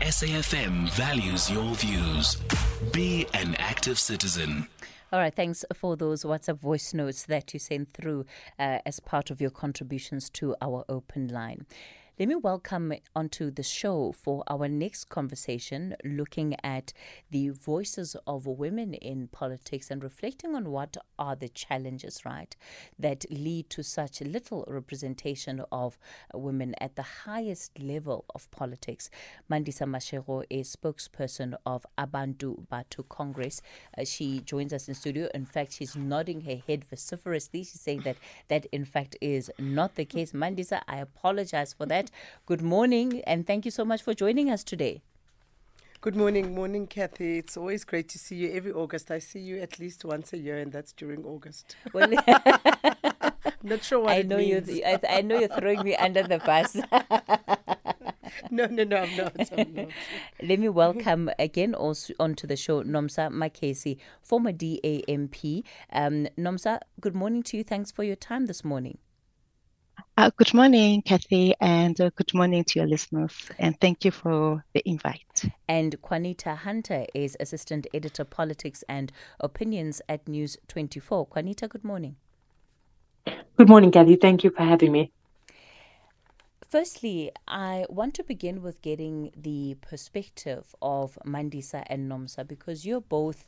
SAFM values your views. Be an active citizen. All right, thanks for those WhatsApp voice notes that you sent through uh, as part of your contributions to our open line. Let me welcome onto the show for our next conversation, looking at the voices of women in politics and reflecting on what are the challenges, right, that lead to such little representation of women at the highest level of politics. Mandisa Mashego is spokesperson of Abantu Batho Congress. Uh, she joins us in studio. In fact, she's nodding her head vociferously. She's saying that that, in fact, is not the case. Mandisa, I apologize for that. Good morning, and thank you so much for joining us today. Good morning, morning, Kathy. It's always great to see you every August. I see you at least once a year, and that's during August. Well, not sure what I know you. I, I, know you're throwing me under the bus. no, no, no, I'm not. I'm not. Let me welcome again also onto the show Nomsa Marchesi, former DAMP. Um, Nomsa, good morning to you. Thanks for your time this morning. Uh, good morning, Kathy, and uh, good morning to your listeners. And thank you for the invite. And Qaanitah Hunter is Assistant Editor Politics and Opinions at News 24. Qaanitah, good morning. Good morning, Kathy. Thank you for having me. Firstly, I want to begin with getting the perspective of Mandisa and Nomsa because you're both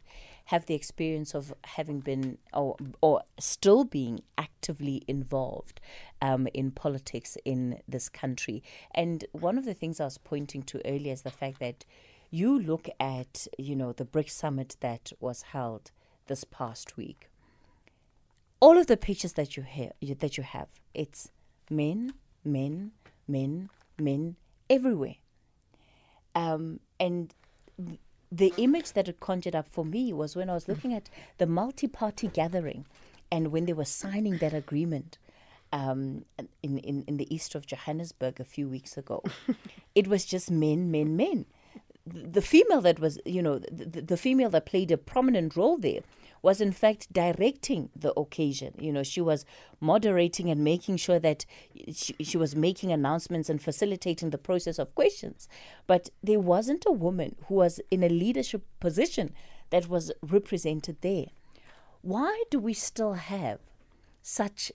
have the experience of having been or, or still being actively involved um, in politics in this country. And one of the things I was pointing to earlier is the fact that you look at, you know, the BRICS summit that was held this past week. All of the pictures that you have, that you have, it's men, men, men, men everywhere. Um, and the image that it conjured up for me was when I was looking at the multi party gathering and when they were signing that agreement um, in, in, in the east of Johannesburg a few weeks ago. it was just men, men, men. The female that was, you know, the, the female that played a prominent role there was in fact directing the occasion. You know, she was moderating and making sure that she, she was making announcements and facilitating the process of questions. But there wasn't a woman who was in a leadership position that was represented there. Why do we still have such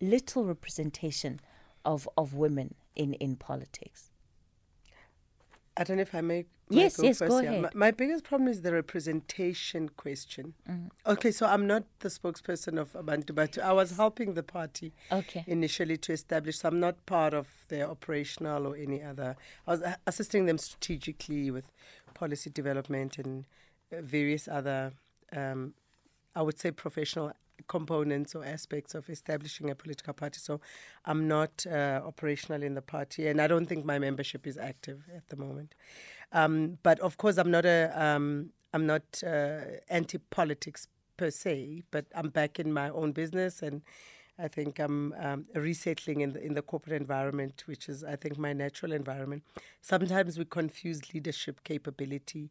little representation of, of women in, in politics? I don't know if I may. Yes, go yes, first go ahead. My, my, biggest problem is the representation question. Mm-hmm. Okay, so I'm not the spokesperson of Abantu Batho. I was helping the party okay. initially to establish, so I'm not part of their operational or any other. I was assisting them strategically with policy development and uh, various other, um, I would say, professional components or aspects of establishing a political party. So I'm not uh, operational in the party, and I don't think my membership is active at the moment. Um, but of course, I'm not a um, I'm not uh, anti-politics per se, but I'm back in my own business and. I think I'm um, resettling in the in the corporate environment, which is I think my natural environment. Sometimes we confuse leadership capability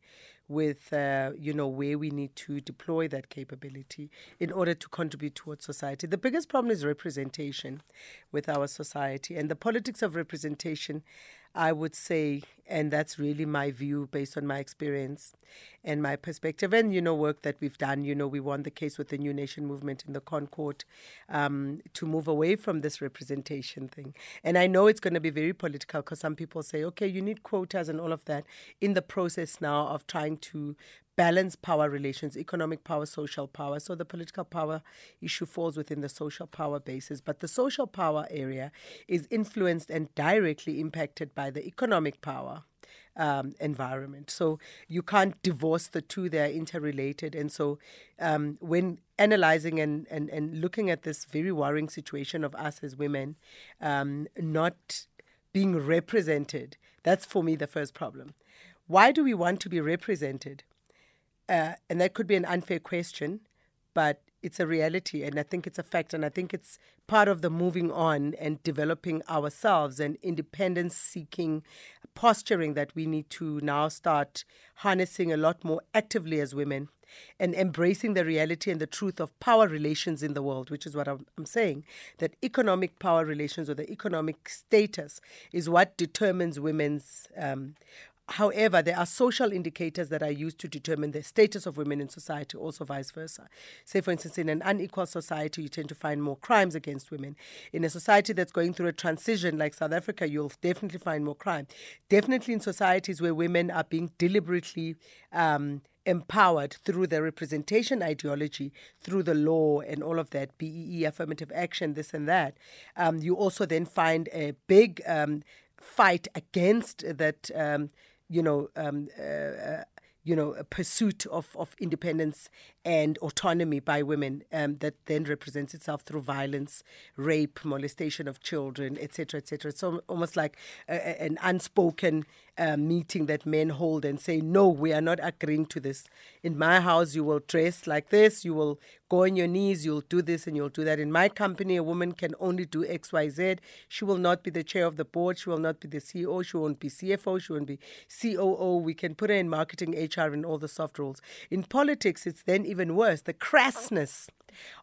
with uh, you know where we need to deploy that capability in order to contribute towards society. The biggest problem is representation with our society and the politics of representation. I would say, and that's really my view based on my experience and my perspective, and you know, work that we've done. You know, we won the case with the New Nation movement in the ConCourt um, to move away from this representation thing. And I know it's going to be very political because some people say, okay, you need quotas and all of that in the process now of trying to balance power relations, economic power, social power. So the political power issue falls within the social power basis. But the social power area is influenced and directly impacted by the economic power. Um, environment. So you can't divorce the two, they're interrelated. And so um, when analyzing and, and, and looking at this very worrying situation of us as women um, not being represented, that's for me the first problem. Why do we want to be represented? Uh, and that could be an unfair question, but it's a reality, and I think it's a fact, and I think it's part of the moving on and developing ourselves and independence seeking posturing that we need to now start harnessing a lot more actively as women and embracing the reality and the truth of power relations in the world, which is what I'm, I'm, saying. That economic power relations or the economic status is what determines women's um, However, there are social indicators that are used to determine the status of women in society, also vice versa. Say, for instance, in an unequal society, you tend to find more crimes against women. In a society that's going through a transition like South Africa, you'll definitely find more crime. Definitely in societies where women are being deliberately um, empowered through the representation ideology, through the law and all of that, BEE, affirmative action, this and that. Um, you also then find a big um, fight against that um, you know, um, uh, uh, you know, a pursuit of, of independence and autonomy by women um, that then represents itself through violence, rape, molestation of children, etc., etc. It's almost like a, an unspoken meeting that men hold and say, "No, we are not agreeing to this. In my house, you will dress like this. You will go on your knees. You'll do this and you'll do that. In my company, a woman can only do X, Y, Z. She will not be the chair of the board. She will not be the CEO. She won't be CFO. She won't be COO. We can put her in marketing, HR, and all the soft roles. In politics, it's then even worse. The crassness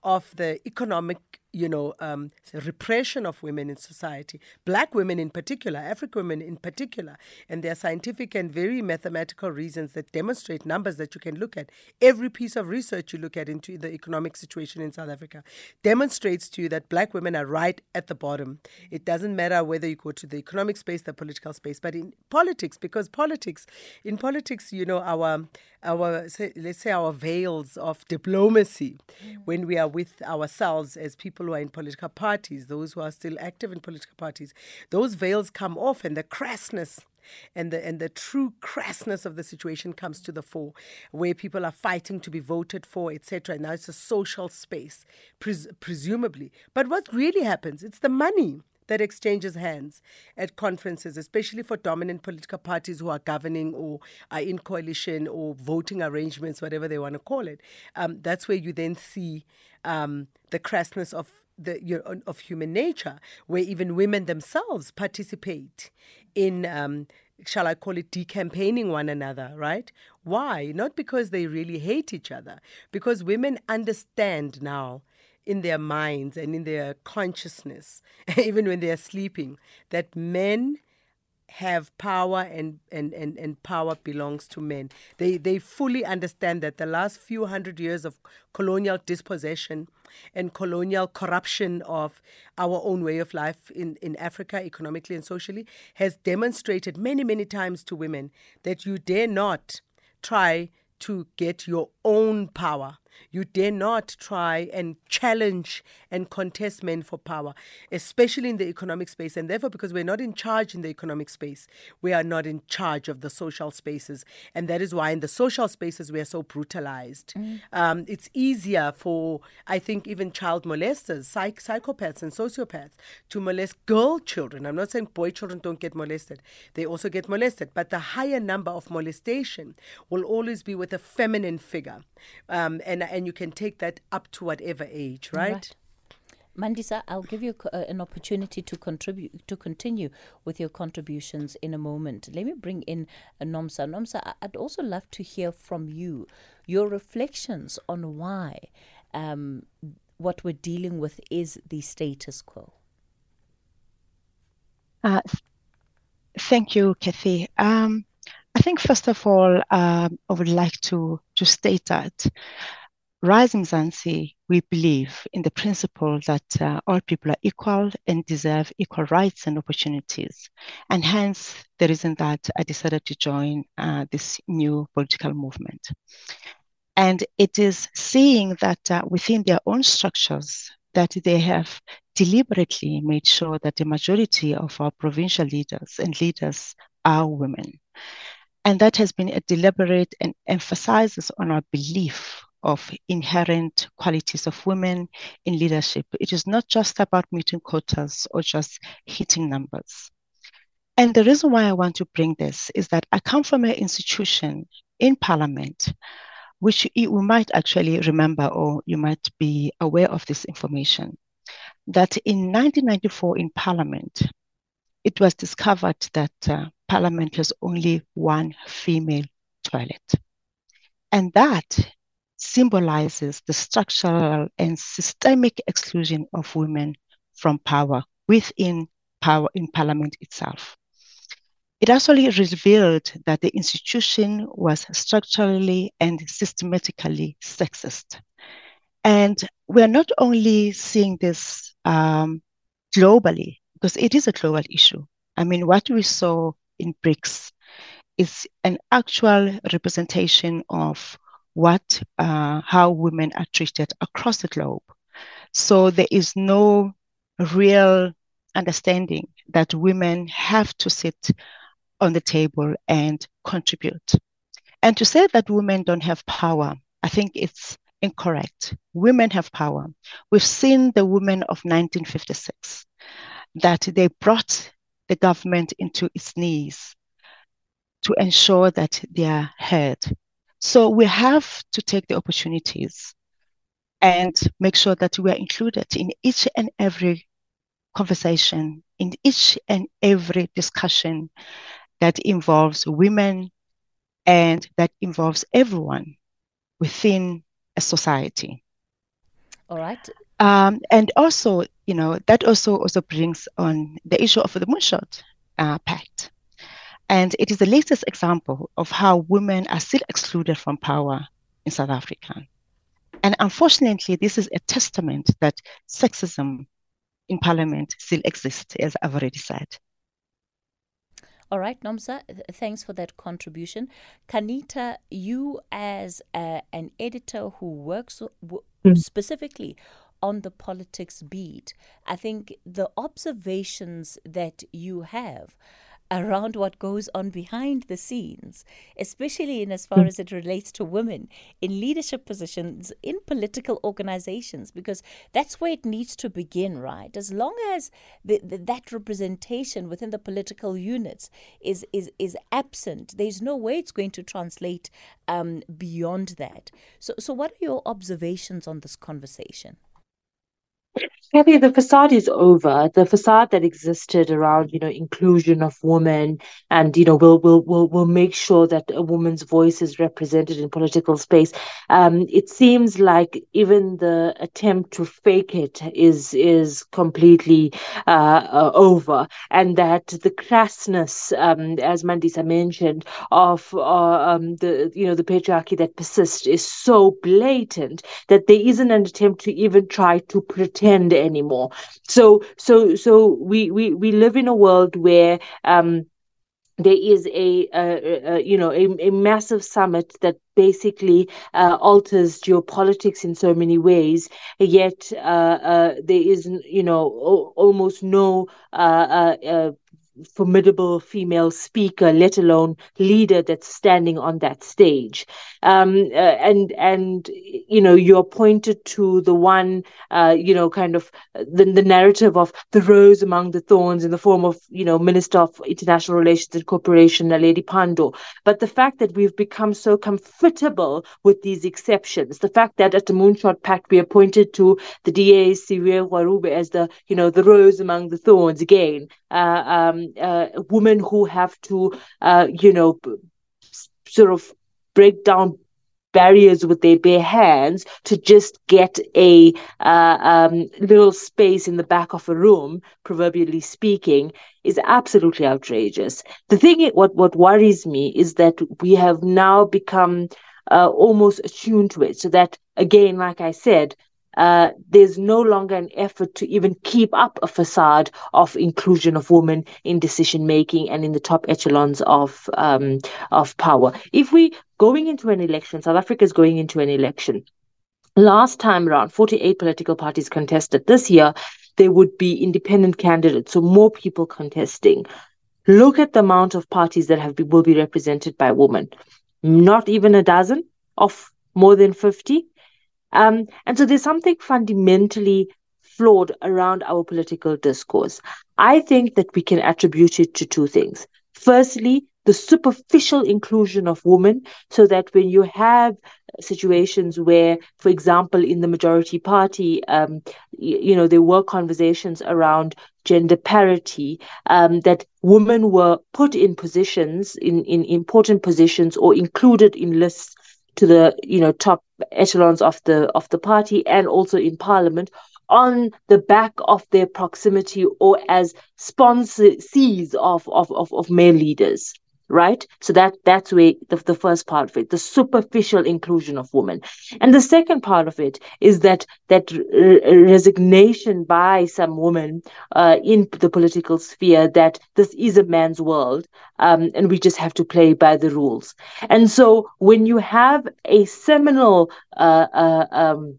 of the economic you know, um, repression of women in society, black women in particular, African women in particular. And there are scientific and very mathematical reasons that demonstrate numbers that you can look at. Every piece of research you look at into the economic situation in South Africa demonstrates to you that black women are right at the bottom. It doesn't matter whether you go to the economic space, the political space, but in politics, because politics, in politics, you know, our, our say, let's say our veils of diplomacy, mm. when we are with ourselves as people who are in political parties, those who are still active in political parties, those veils come off and the crassness and the and the true crassness of the situation comes to the fore, where people are fighting to be voted for, etc. Now it's a social space, pres- presumably. But what really happens? It's the money that exchanges hands at conferences, especially for dominant political parties who are governing or are in coalition or voting arrangements, whatever they want to call it. Um, that's where you then see um, the crassness of the you know, of human nature, where even women themselves participate in. Um, shall I call it decampaigning one another, right? Why? Not because they really hate each other, because women understand now in their minds and in their consciousness, even when they are sleeping, that men have power and, and, and, and power belongs to men. They, they fully understand that the last few hundred years of colonial dispossession and colonial corruption of our own way of life in, in Africa, economically and socially, has demonstrated many, many times to women that you dare not try to get your own power you dare not try and challenge and contest men for power, especially in the economic space. And therefore, because we're not in charge in the economic space, we are not in charge of the social spaces. And that is why in the social spaces, we are so brutalized. Mm. Um, it's easier for, I think, even child molesters, psych- psychopaths, and sociopaths to molest girl children. I'm not saying boy children don't get molested, they also get molested. But the higher number of molestation will always be with a feminine figure. Um, and and you can take that up to whatever age, right? right. Mandisa, I'll give you uh, an opportunity to contribute to continue with your contributions in a moment. Let me bring in uh, Nomsa. Nomsa, I'd also love to hear from you your reflections on why um, what we're dealing with is the status quo. Uh, thank you, Kathy. Um, I think first of all, um, I would like to to state that Rise Mzansi, we believe in the principle that uh, all people are equal and deserve equal rights and opportunities. And hence, the reason that I decided to join uh, this new political movement. And it is seeing that uh, within their own structures, that they have deliberately made sure that the majority of our provincial leaders and leaders are women. And that has been a deliberate and emphasizes on our belief of inherent qualities of women in leadership. It is not just about meeting quotas or just hitting numbers. And the reason why I want to bring this is that I come from an institution in Parliament, which you might actually remember or you might be aware of this information, that in 1994 in Parliament, it was discovered that uh, Parliament has only one female toilet. And that symbolizes the structural and systemic exclusion of women from power within power in parliament itself. it actually revealed that the institution was structurally and systematically sexist. And we're not only seeing this um, globally, because it is a global issue. I mean, what we saw in BRICS is an actual representation of what uh, how women are treated across the globe. So there is no real understanding that women have to sit on the table and contribute. And to say that women don't have power, I think it's incorrect. Women have power. We've seen the women of 1956 that they brought the government into its knees to ensure that they are heard. So we have to take the opportunities and make sure that we are included in each and every conversation, in each and every discussion that involves women and that involves everyone within a society. All right. Um, and also, you know, that also also brings on the issue of the Moonshot uh, Pact. And it is the latest example of how women are still excluded from power in South Africa. And unfortunately, this is a testament that sexism in parliament still exists, as I've already said. All right, Nomsa, thanks for that contribution. Qaanitah, you as a, an editor who works w- mm. specifically on the politics beat, I think the observations that you have around what goes on behind the scenes, especially in as far mm. as it relates to women in leadership positions in political organizations, because that's where it needs to begin, right? As long as the, the, that representation within the political units is, is, is absent, there's no way it's going to translate um, beyond that. So, so, what are your observations on this conversation? Kathy, the facade is over. The facade that existed around, you know, inclusion of women and, you know, we'll we'll we'll, we'll make sure that a woman's voice is represented in political space. Um, it seems like even the attempt to fake it is is completely uh, uh, over, and that the crassness, um, as Mandisa mentioned, of uh, um, the you know the patriarchy that persists is so blatant that there isn't an attempt to even try to pretend anymore. So so so we we we live in a world where um there is a, a, you know a, a massive summit that basically uh, alters geopolitics in so many ways yet uh, uh, there is you know o- almost no uh, formidable female speaker, let alone leader that's standing on that stage. Um, uh, and and you know you're pointed to the one uh, you know kind of the, the narrative of the rose among the thorns in the form of you know Minister of International Relations and Cooperation, Naledi Pandor. But the fact that we've become so comfortable with these exceptions, the fact that at the Moonshot Pact we appointed to the DA Siviwe Gwarube as the you know the rose among the thorns again. Uh, um, uh, women who have to, uh, you know, sort of break down barriers with their bare hands to just get a uh, um, little space in the back of a room, proverbially speaking, is absolutely outrageous. The thing, what what worries me is that we have now become uh, almost attuned to it, so that again, like I said, uh, there's no longer an effort to even keep up a facade of inclusion of women in decision making and in the top echelons of um, of power. If we going into an election, South Africa is going into an election. Last time around, 48 political parties contested. This year, there would be independent candidates, so more people contesting. Look at the amount of parties that have will be represented by women. Not even a dozen of more than 50 um, and so there's something fundamentally flawed around our political discourse. I think that we can attribute it to two things. Firstly, the superficial inclusion of women, so that when you have situations where, for example, in the majority party, um, you, you, know, there were conversations around gender parity, um, that women were put in positions, in, in important positions, or included in lists to the you know top echelons of the of the party and also in parliament on the back of their proximity or as sponsors of, of, of, of male leaders right? So that that's where the, the first part of it the superficial inclusion of women. And the second part of it is that that r- resignation by some women uh, in the political sphere that this is a man's world um, and we just have to play by the rules. And so when you have a seminal uh, uh, um,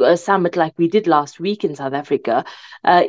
a summit like we did last week in South Africa, uh,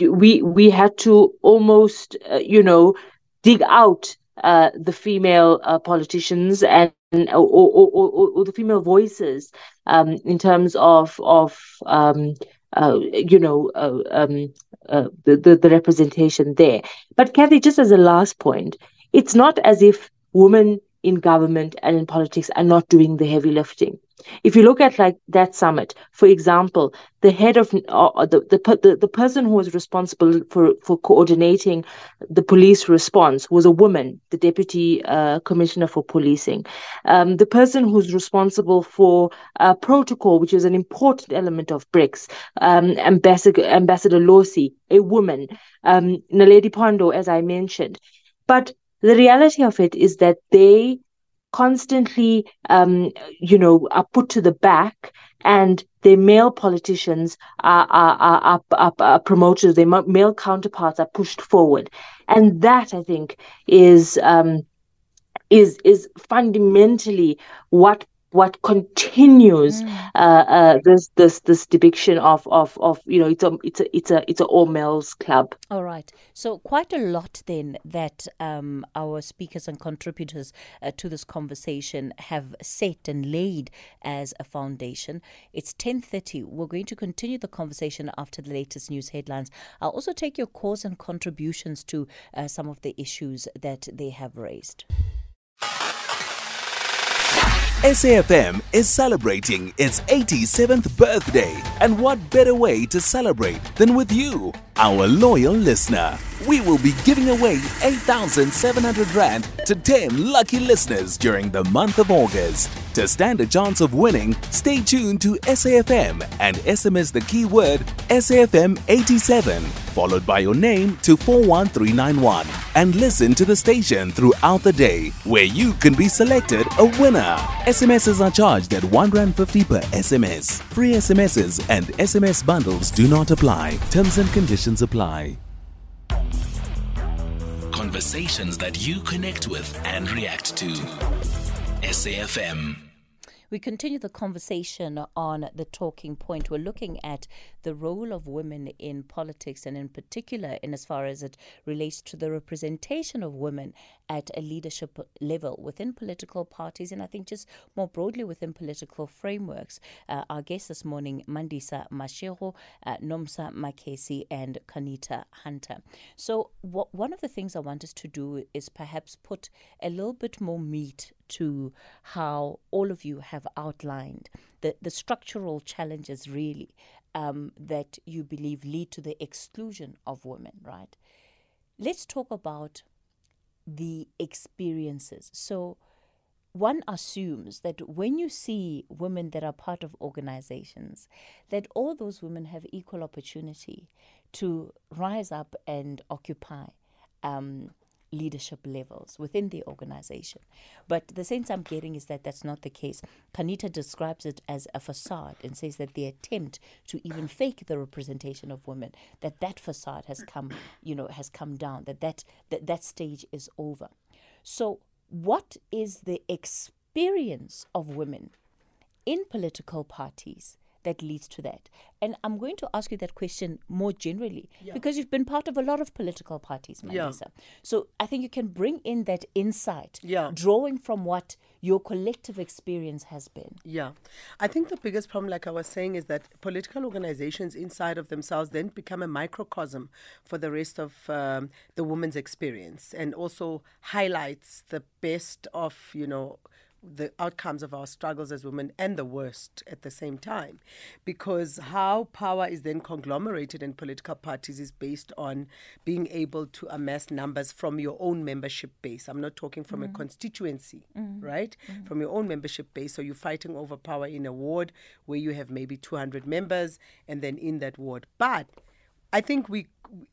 we we had to almost, uh, you know, dig out uh, the female uh, politicians and or, or, or, or, the female voices um, in terms of of um, uh, you know uh, um, uh, the, the, the representation there. But Kathy, just as a last point, it's not as if women in government and in politics are not doing the heavy lifting. If you look at like that summit, for example, the head of uh, the, the, the the person who was responsible for for coordinating the police response was a woman, the deputy uh, commissioner for policing. Um, the person who's responsible for uh, protocol, which is an important element of BRICS, um, Ambassador Ambassador Losi, a woman, um, Naledi Pandor, as I mentioned, but the reality of it is that they constantly, um, you know, are put to the back and their male politicians are, are, are, are, promoted, their male counterparts are pushed forward. And that, I think, is. Um, is is fundamentally what what continues mm. uh, uh, this this this depiction of of of you know it's a it's a it's a it's a all males club. All right, so quite a lot then that um, our speakers and contributors uh, to this conversation have set and laid as a foundation. It's ten thirty. We're going to continue the conversation after the latest news headlines. I'll also take your calls and contributions to uh, some of the issues that they have raised. SAFM is celebrating its 87th birthday, and what better way to celebrate than with you, our loyal listener? We will be giving away 8,700 Rand to 10 lucky listeners during the month of August. To stand a chance of winning, stay tuned to SAFM and SMS the keyword SAFM87, followed by your name to 41391, and listen to the station throughout the day, where you can be selected a winner. SMSs are charged at 1 Rand 50 per SMS. Free SMSs and SMS bundles do not apply. Terms and conditions apply. Conversations that you connect with and react to. SAFM. We continue the conversation on the talking point. We're looking at the role of women in politics and, in particular, in as far as it relates to the representation of women at a leadership level within political parties and I think just more broadly within political frameworks. Uh, our guests this morning, Mandisa Mashego, uh, Nomsa Marchesi, and Qaanitah Hunter. So, one of the things I want us to do is perhaps put a little bit more meat to how all of you have outlined the, the structural challenges really um, that you believe lead to the exclusion of women, right? Let's talk about the experiences. So, one assumes that when you see women that are part of organizations, that all those women have equal opportunity to rise up and occupy um, leadership levels within the organization. But the sense I'm getting is that that's not the case. Qaanitah describes it as a facade and says that the attempt to even fake the representation of women, that that facade has come, you know, has come down, that that, that, that stage is over. So what is the experience of women in political parties that leads to that? And I'm going to ask you that question more generally yeah. because you've been part of a lot of political parties, Mandisa. Yeah. So I think you can bring in that insight, yeah. drawing from what your collective experience has been. Yeah. I think the biggest problem, like I was saying, is that political organizations inside of themselves then become a microcosm for the rest of um, the woman's experience and also highlights the best of, you know, the outcomes of our struggles as women and the worst at the same time. Because how power is then conglomerated in political parties is based on being able to amass numbers from your own membership base. I'm not talking from a mm. constituency, mm. right? Mm. From your own membership base. So you're fighting over power in a ward where you have maybe 200 members and then in that ward. But I think we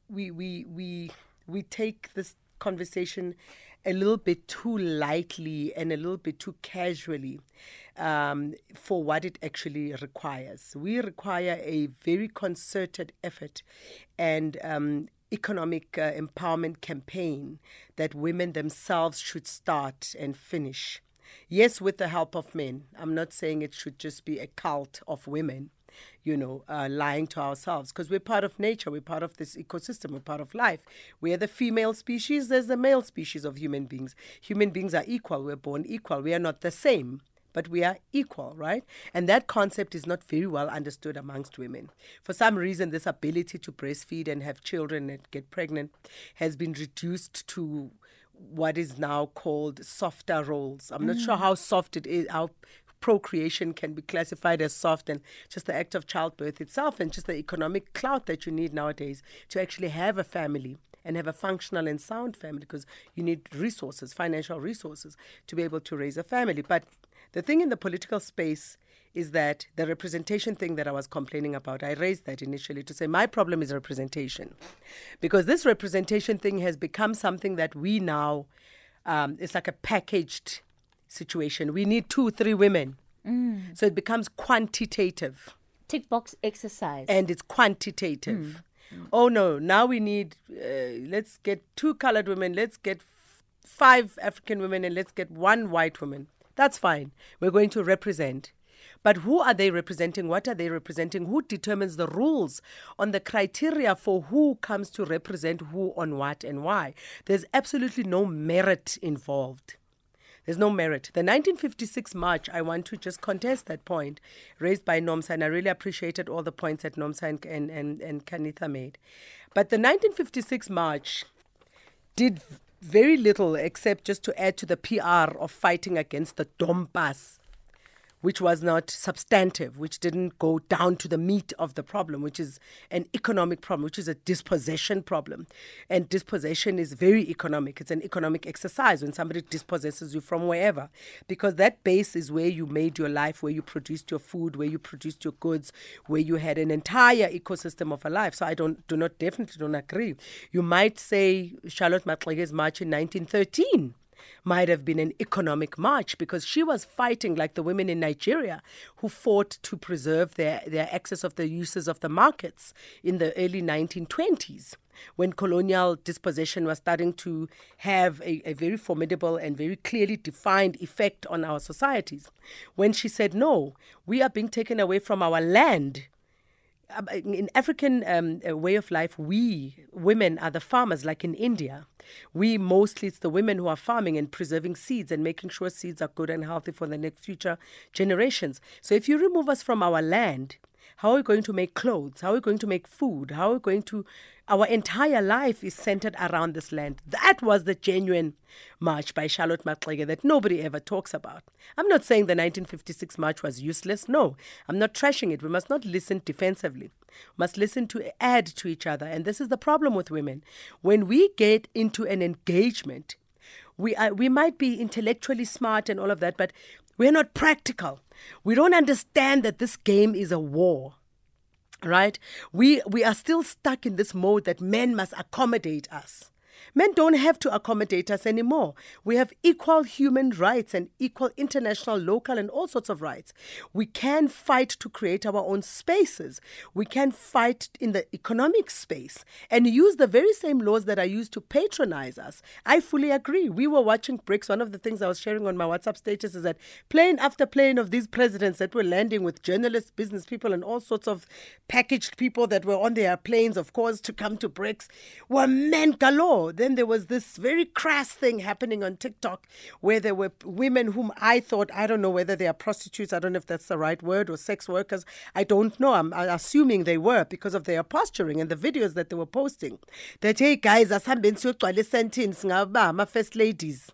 we we we we take this conversation a little bit too lightly and a little bit too casually um, for what it actually requires. We require a very concerted effort and um, economic uh, empowerment campaign that women themselves should start and finish. Yes, with the help of men. I'm not saying it should just be a cult of women you know, uh, lying to ourselves because we're part of nature, we're part of this ecosystem, we're part of life. We're the female species, there's the male species of human beings. Human beings are equal, we're born equal, we are not the same. But we are equal, right? And that concept is not very well understood amongst women. For some reason, this ability to breastfeed and have children and get pregnant has been reduced to what is now called softer roles. I'm not sure how soft it is, how procreation can be classified as soft and just the act of childbirth itself and just the economic clout that you need nowadays to actually have a family and have a functional and sound family because you need resources, financial resources to be able to raise a family. But the thing in the political space is that the representation thing that I was complaining about, I raised that initially to say my problem is representation. Because this representation thing has become something that we now, um, it's like a packaged situation. We need two, three women. Mm. So it becomes quantitative Tick box exercise. and it's quantitative. Mm. Mm. Oh no, now we need, uh, let's get two colored women, let's get f- five African women, and let's get one white woman. That's fine. We're going to represent. But who are they representing? What are they representing? Who determines the rules on the criteria for who comes to represent who on what and why? There's absolutely no merit involved. There's no merit. The 1956 march, I want to just contest that point raised by Nomsa, and I really appreciated all the points that Nomsa and, and, and, and Qaanitah made. But the 1956 march did very little except just to add to the PR of fighting against the Dompas which was not substantive, which didn't go down to the meat of the problem, which is an economic problem, which is a dispossession problem. And dispossession is very economic. It's an economic exercise when somebody dispossesses you from wherever, because that base is where you made your life, where you produced your food, where you produced your goods, where you had an entire ecosystem of a life. So I don't do not definitely don't agree. You might say Charlotte Maxeke's march in 1913 might have been an economic march because she was fighting like the women in Nigeria who fought to preserve their, their access of the uses of the markets in the early 1920s when colonial dispossession was starting to have a, a very formidable and very clearly defined effect on our societies. When she said, No, we are being taken away from our land in African um, uh, way of life, we women are the farmers, like in India. We mostly it's the women who are farming and preserving seeds and making sure seeds are good and healthy for the next future generations. So if you remove us from our land, how are we going to make clothes? How are we going to make food? How are we going to? Our entire life is centered around this land. That was the genuine march by Charlotte Maxeke that nobody ever talks about. I'm not saying the 1956 march was useless. No, I'm not trashing it. We must not listen defensively. We must listen to add to each other. And this is the problem with women. When we get into an engagement, we are, we might be intellectually smart and all of that, but we're not practical. We don't understand that this game is a war right? We we are still stuck in this mode that men must accommodate us men don't have to accommodate us anymore. We have equal human rights and equal international local and all sorts of rights. We can fight to create our own spaces. We can fight in the economic space and use the very same laws that are used to patronize us. I fully agree. We were watching BRICS one of the things i was sharing on my whatsapp status is that plane after plane of these presidents that were landing with journalists business people and all sorts of packaged people that were on their planes of course to come to BRICS were men galore then there was this very crass thing happening on TikTok where there were women whom I thought, I don't know whether they are prostitutes, I don't know if that's the right word, or sex workers. I don't know. I'm uh, assuming they were because of their posturing and the videos that they were posting. That, hey guys, asihambeni siyogcwala sentence ngaba ama-first ladies.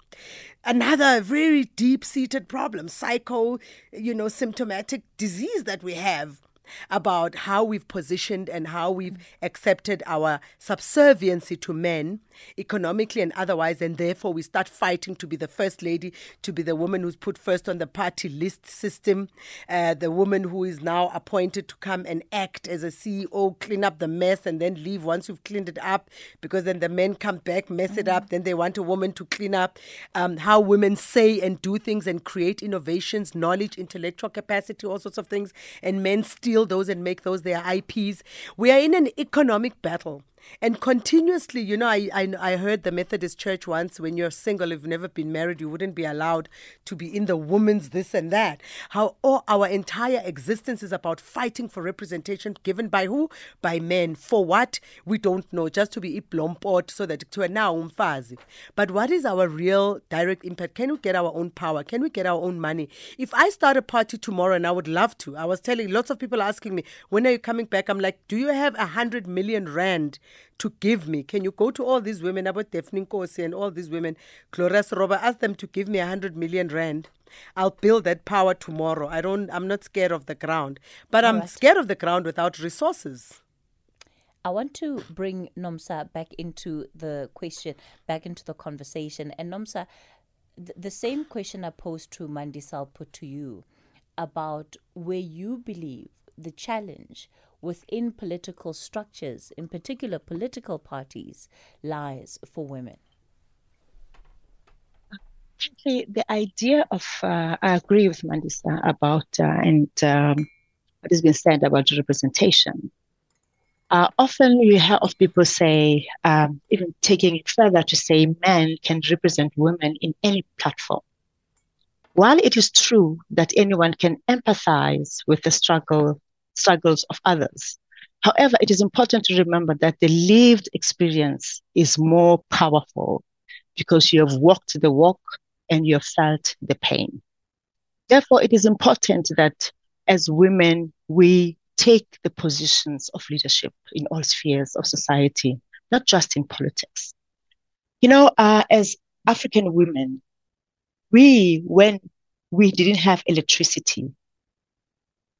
another very deep-seated problem, psycho, you know, symptomatic disease that we have about how we've positioned and how we've accepted our subserviency to men economically and otherwise and therefore we start fighting to be the first lady to be the woman who's put first on the party list system uh, the woman who is now appointed to come and act as a ceo clean up the mess and then leave once you've cleaned it up because then the men come back mess mm-hmm. it up then they want a woman to clean up um, how women say and do things and create innovations knowledge intellectual capacity all sorts of things and men steal those and make those their ips we are in an economic battle and continuously, you know, I, I, I heard the Methodist Church once when you're single, if you've never been married, you wouldn't be allowed to be in the woman's this and that. How all our entire existence is about fighting for representation given by who? By men. For what? We don't know. Just to be iplompot so that to now umfazi. But what is our real direct impact? Can we get our own power? Can we get our own money? If I start a party tomorrow, and I would love to, I was telling lots of people asking me, when are you coming back? I'm like, do you have a hundred million rand? To give me. Can you go to all these women, about Daphne Nkosi and all these women, Gloria Serobe, ask them to give me a hundred million rand. I'll build that power tomorrow. I don't I'm not scared of the ground. But I'm right. scared of the ground without resources. I want to bring Nomsa back into the question, back into the conversation. And Nomsa, th- the same question I posed to Mandisa, I'll put to you about where you believe the challenge within political structures, in particular political parties, lies for women? The, the idea of, uh, I agree with Mandisa about, uh, and um, what has been said about representation. Uh, often you hear of people say, um, even taking it further to say men can represent women in any platform. While it is true that anyone can empathize with the struggle struggles of others. However, it is important to remember that the lived experience is more powerful because you have walked the walk and you have felt the pain. Therefore, it is important that as women, we take the positions of leadership in all spheres of society, not just in politics. You know, uh, as African women, we, when we didn't have electricity,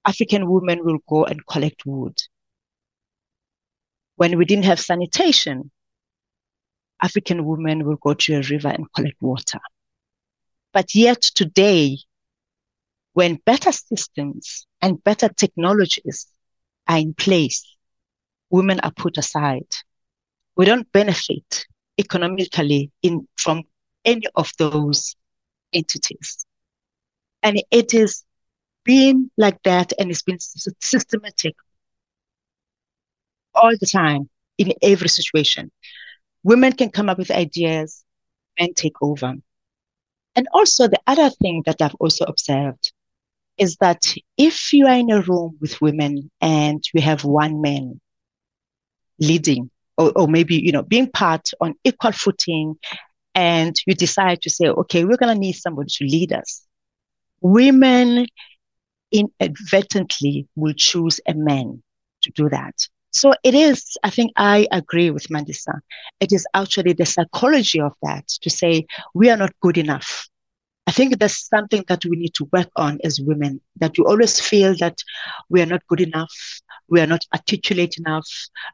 African women will go and collect wood. When we didn't have sanitation, African women will go to a river and collect water. But yet today, when better systems and better technologies are in place, women are put aside. We don't benefit economically in, from any of those entities. And it is been like that and it's been systematic all the time in every situation. Women can come up with ideas and take over. And also, the other thing that I've also observed is that if you are in a room with women and you have one man leading, or, or maybe you know being part on equal footing, and you decide to say, okay, we're going to need somebody to lead us. Women inadvertently will choose a man to do that. So it is, I think I agree with Mandisa. It is actually the psychology of that to say we are not good enough. I think that's something that we need to work on as women, that we always feel that we are not good enough, we are not articulate enough,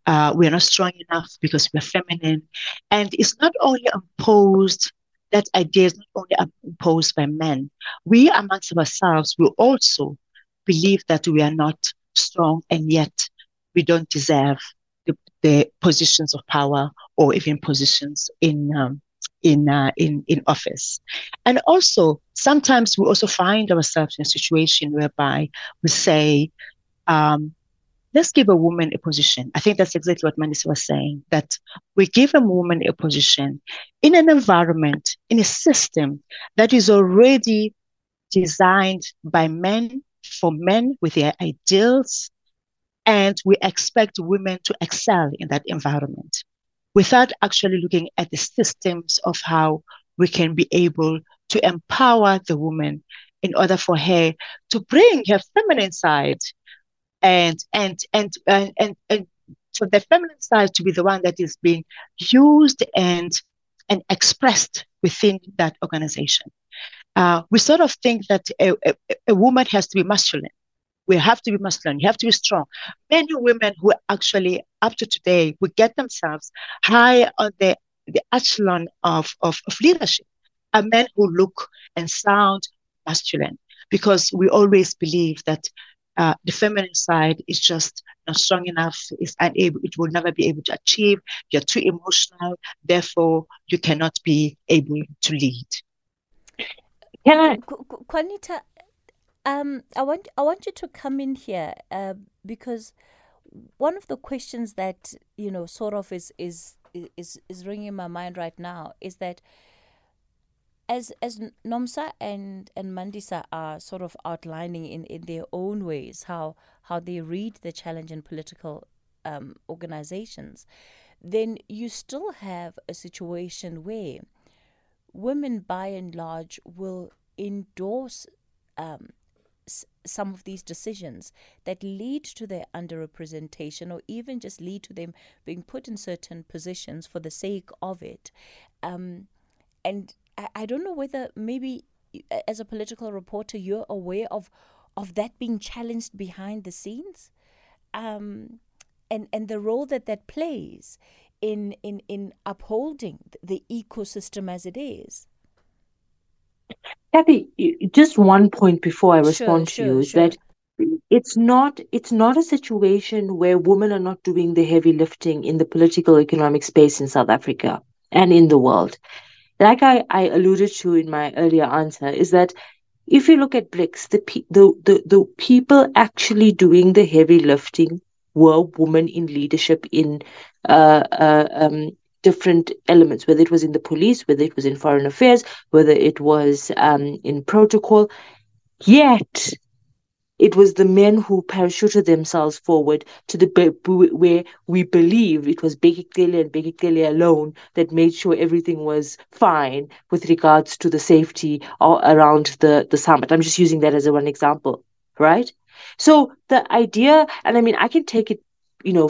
uh, we are not strong enough because we are feminine. And it's not only imposed, that idea is not only imposed by men. We amongst ourselves will also believe that we are not strong and yet we don't deserve the, the positions of power or even positions in um, in uh, in in office. And also sometimes we also find ourselves in a situation whereby we say, um, let's give a woman a position. I think that's exactly what Mandisa was saying, that we give a woman a position in an environment, in a system that is already designed by men for men with their ideals, and we expect women to excel in that environment without actually looking at the systems of how we can be able to empower the woman in order for her to bring her feminine side and and and and and, and for the feminine side to be the one that is being used and and expressed within that organization. Uh, we sort of think that a, a, a, woman has to be masculine. We have to be masculine. You have to be strong. Many women who actually, up to today, would get themselves high on the, the echelon of, of, of leadership are men who look and sound masculine because we always believe that uh, the feminine side is just not strong enough, is unable, it will never be able to achieve. You're too emotional, therefore, you cannot be able to lead. Can I, Qaanitah? Um, I want I want you to come in here uh, because one of the questions that you know sort of is is is is ringing my mind right now is that as as Nomsa and and Mandisa are sort of outlining in, in their own ways how how they read the challenge in political um, organizations, then you still have a situation where women, by and large, will endorse um, s- some of these decisions that lead to their underrepresentation or even just lead to them being put in certain positions for the sake of it. Um, and I, I don't know whether maybe as a political reporter you're aware of of that being challenged behind the scenes um, and and the role that that plays in in in upholding the ecosystem as it is Kathy, just one point before I respond sure, to sure, you is sure. that it's not it's not a situation where women are not doing the heavy lifting in the political economic space in South Africa and in the world like I, I alluded to in my earlier answer, is that if you look at BRICS, the, the, the, the people actually doing the heavy lifting were women in leadership in um, different elements, whether it was in the police, whether it was in foreign affairs, whether it was um, in protocol. Yet, it was the men who parachuted themselves forward to the where we believe it was Bheki Cele and Bheki alone that made sure everything was fine with regards to the safety around the, the summit. I'm just using that as a one example, right? So the idea, and I mean, I can take it, you know,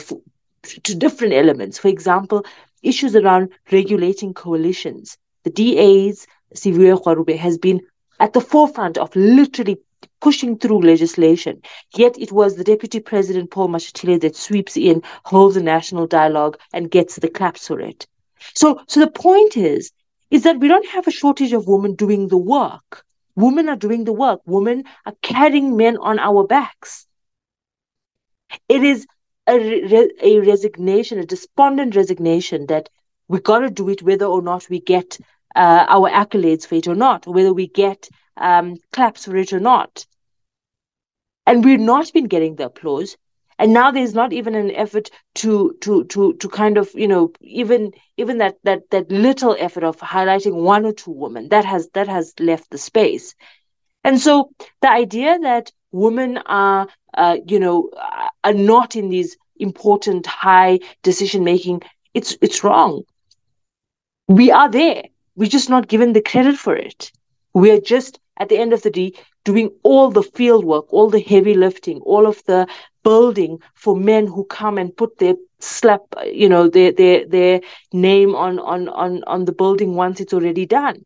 to different elements. For example, issues around regulating coalitions. The DA's Siviwe Gwarube has been at the forefront of literally pushing through legislation. Yet it was the Deputy President Paul Mashatile that sweeps in, holds a national dialogue, and gets the claps for it. So, so the point is, is that we don't have a shortage of women doing the work. Women are doing the work. Women are carrying men on our backs. It is a, re- a resignation, a despondent resignation that we got to do it whether or not we get uh, our accolades for it or not, whether we get um, claps for it or not. And we've not been getting the applause. And now there's not even an effort to to to to kind of you know even even that that that little effort of highlighting one or two women that has that has left the space. And so the idea that women are uh, you know are not in these important high decision making it's it's wrong. We are there. We're just not given the credit for it. We're just at the end of the day doing all the field work, all the heavy lifting, all of the building for men who come and put their slap, you know, their their their name on on on on the building once it's already done.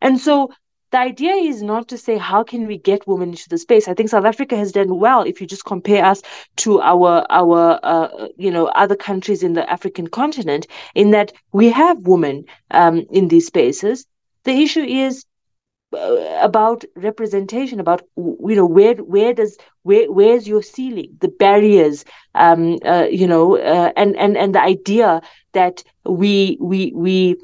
And so the idea is not to say how can we get women into the space. I think South Africa has done well if you just compare us to our our uh, you know other countries in the African continent in that we have women um, in these spaces. The issue is uh, about representation about you know where where does where where's your ceiling the barriers um uh, you know uh, and and and the idea that we we we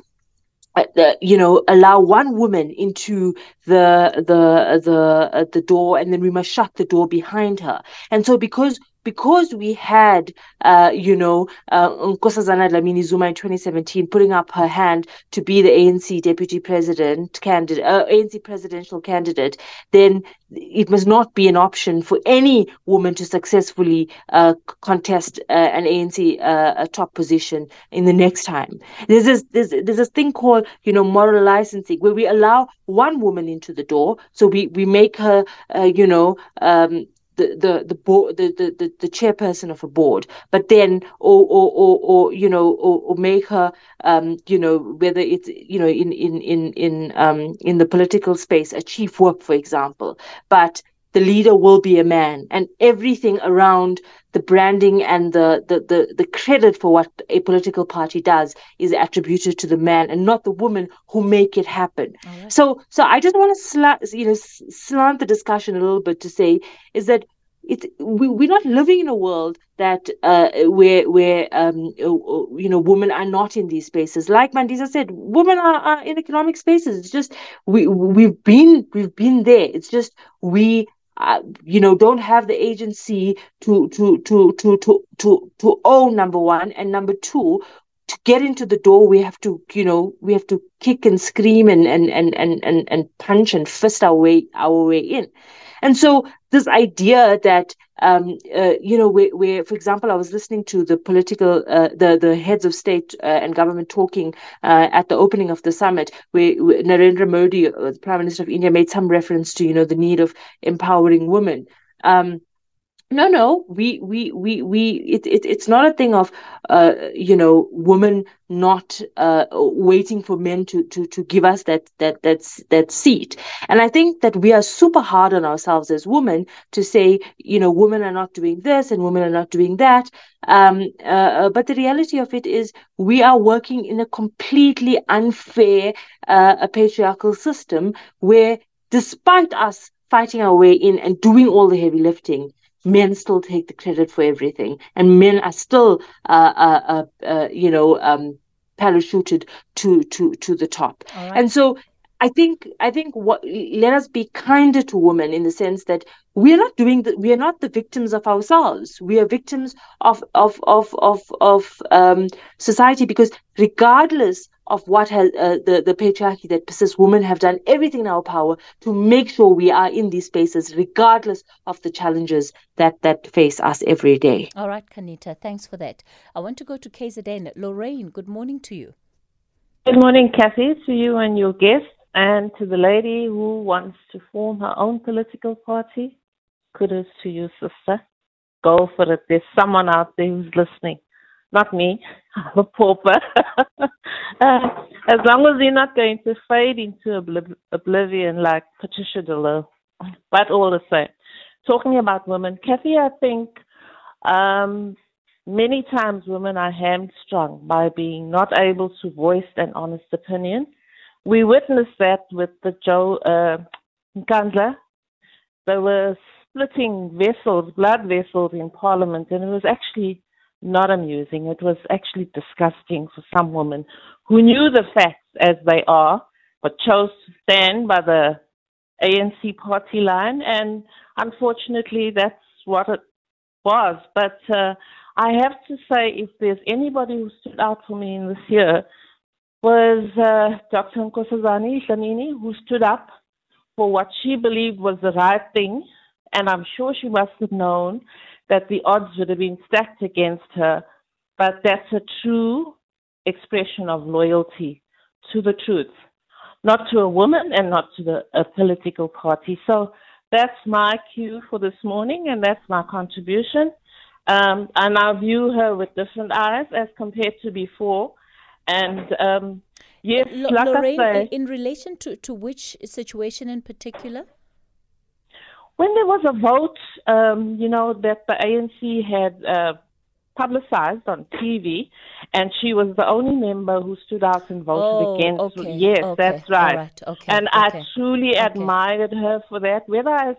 you know allow one woman into the the the uh, the door and then we must shut the door behind her. And so because because we had, uh, you know, uh, Nkosazana Dlamini Zuma in 2017 putting up her hand to be the ANC deputy president candidate, uh, ANC presidential candidate, then it must not be an option for any woman to successfully uh, contest uh, an ANC uh, a top position in the next time. There's this, there's, there's this thing called, you know, moral licensing where we allow one woman into the door. So we, we make her, uh, you know, um, the the the board the, the, the, chairperson of a board. But then or or or, or you know or, or make her um you know whether it's you know in in in in um in the political space a chief whip for example. But the leader will be a man and everything around the branding and the, the, the, the credit for what a political party does is attributed to the man and not the woman who make it happen. Right. So so I just want to slant, you know slant the discussion a little bit to say is that it we, we're not living in a world that uh, where where um, you know women are not in these spaces like mandisa said women are, are in economic spaces it's just we we've been we've been there it's just we you know don't have the agency to to to to to to to own number one and number two to get into the door we have to you know we have to kick and scream and and and and and, and punch and fist our way our way in and so this idea that um, uh, you know, where, for example, I was listening to the political, uh, the the heads of state uh, and government talking uh, at the opening of the summit, where, where Narendra Modi, uh, the Prime Minister of India, made some reference to you know the need of empowering women. Um, no no we we we we it, it it's not a thing of uh you know women not uh waiting for men to to to give us that that that's that seat. And i think that we are super hard on ourselves as women to say you know women are not doing this and women are not doing that. Um uh, uh but the reality of it is we are working in a completely unfair uh a patriarchal system where despite us fighting our way in and doing all the heavy lifting men still take the credit for everything, and men are still, uh, uh, uh, uh you know, um, parachuted to to to the top. Right. And so I think I think what let us be kinder to women in the sense that we are not doing the, we are not the victims of ourselves. We are victims of of of of of um, society because regardless of what has uh, the the patriarchy that persists, women have done everything in our power to make sure we are in these spaces, regardless of the challenges that that face us every day. All right, Qaanitah, thanks for that. I want to go to KZN. Lorraine, good morning to you. Good morning, Kathy, to you and your guests. And to the lady who wants to form her own political party, kudos to you, sister. Go for it. There's someone out there who's listening. Not me. I'm a pauper. uh, as long as you're not going to fade into obliv- oblivion like Patricia de Lille. But all the same. Talking about women, Kathy, I think um, many times women are hamstrung by being not able to voice an honest opinion we witnessed that with the Joe uh. There were splitting vessels, blood vessels in Parliament, and it was actually not amusing. It was actually disgusting for some women who knew the facts as they are, but chose to stand by the ANC party line, and unfortunately, that's what it was. But uh, I have to say, if there's anybody who stood out for me in this year, was uh, Dr. Nkosazana Dlamini, who stood up for what she believed was the right thing. And I'm sure she must have known that the odds would have been stacked against her. But that's a true expression of loyalty to the truth, not to a woman and not to the, a political party. So that's my cue for this morning, and that's my contribution. Um, and I view her with different eyes as compared to before. And um, yes, L- like Lorraine, say, in relation to, to which situation in particular? When there was a vote, um, you know, that the ANC had uh, publicized on TV, and she was the only member who stood out and voted oh, against. Okay, yes, okay, that's right. right okay, and I truly admired her for that. Whether I,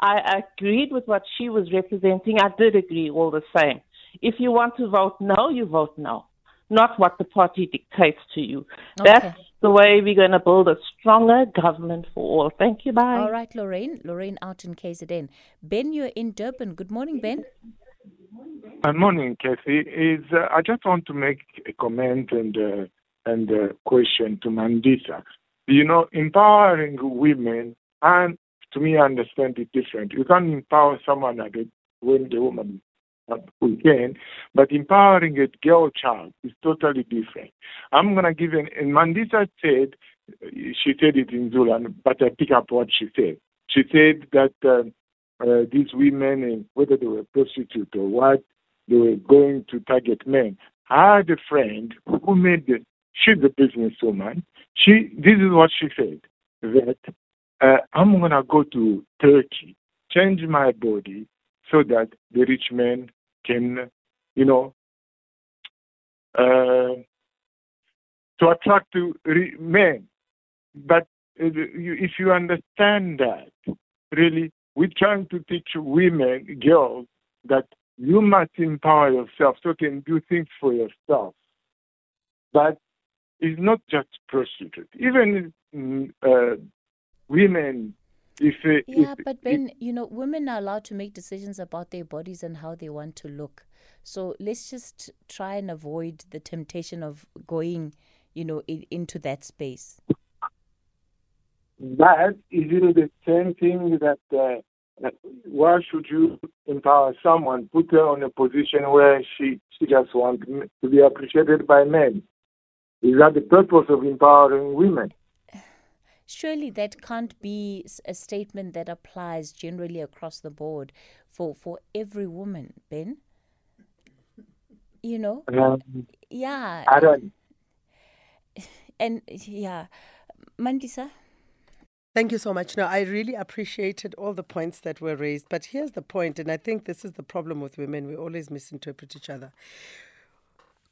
I agreed with what she was representing, I did agree all the same. If you want to vote no, you vote no not what the party dictates to you. Okay. That's the way we're going to build a stronger government for all. Thank you. Bye. All right, Lorraine. Lorraine out in KZN. Ben, you're in Durban. Good morning, Ben. Good morning, Kathy. Is uh, I just want to make a comment and uh, and a question to Mandisa. You know, empowering women, and to me, I understand it different. You can't empower someone when the woman we can, but empowering a girl child is totally different. I'm going to give an, and Mandisa said, she said it in Zulu, but I pick up what she said. She said that uh, uh, these women, whether they were prostitutes or what, they were going to target men. I had a friend who made the, she's a businesswoman. She, this is what she said, that uh, I'm going to go to Turkey, change my body so that the rich men can, you know, uh, to attract to men. But if you understand that, really, we're trying to teach women, girls, that you must empower yourself so you can do things for yourself. But it's not just prostitute. Even mm, uh, women, if uh, yeah, if, but Ben, you know, women are allowed to make decisions about their bodies and how they want to look. So let's just try and avoid the temptation of going, you know, in, into that space. But is it the same thing that uh, why should you empower someone, put her on a position where she, she just wants to be appreciated by men? Is that the purpose of empowering women? Surely that can't be a statement that applies generally across the board for, for every woman, Ben. You know? Um, yeah. I don't. And yeah. Mandisa? Thank you so much. No, I really appreciated all the points that were raised. But here's the point, and I think this is the problem with women. We always misinterpret each other.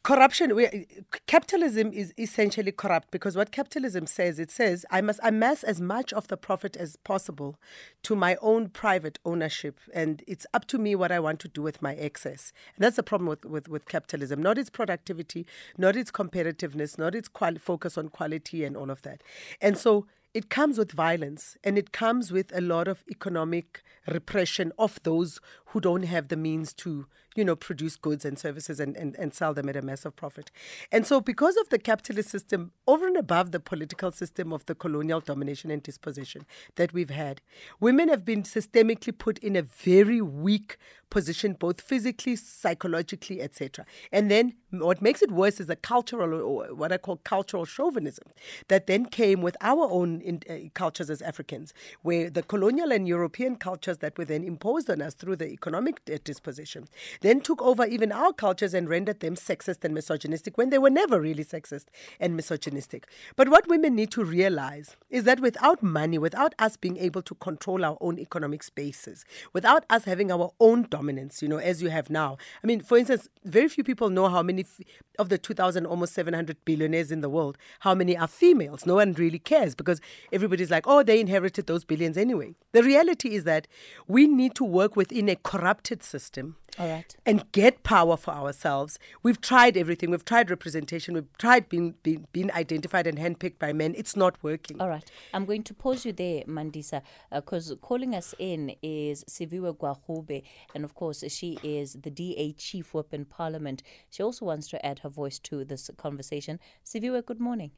Corruption, we, capitalism is essentially corrupt because what capitalism says, it says, I must amass as much of the profit as possible to my own private ownership. And it's up to me what I want to do with my excess. And that's the problem with, with, with capitalism, not its productivity, not its competitiveness, not its quali- focus on quality and all of that. And so it comes with violence and it comes with a lot of economic repression of those who don't have the means to you know produce goods and services and, and, and sell them at a massive profit. And so because of the capitalist system over and above the political system of the colonial domination and dispossession that we've had women have been systemically put in a very weak position both physically psychologically etc and then what makes it worse is a cultural or what i call cultural chauvinism that then came with our own in, uh, cultures as africans where the colonial and european cultures that were then imposed on us through the economic uh, disposition then took over even our cultures and rendered them sexist and misogynistic when they were never really sexist and misogynistic but what women need to realize is that without money without us being able to control our own economic spaces without us having our own dominance you know, as you have now. I mean, for instance, very few people know how many f- of the 2,000, almost 700 billionaires in the world, how many are females. No one really cares because everybody's like, oh, they inherited those billions anyway. The reality is that we need to work within a corrupted system all right. And get power for ourselves. We've tried everything. We've tried representation. We've tried being, being, being identified and handpicked by men. It's not working. All right. I'm going to pause you there, Mandisa, because uh, calling us in is Siviwe Gwarube. And of course, she is the DA Chief Whip in Parliament. She also wants to add her voice to this conversation. Siviwe, good morning.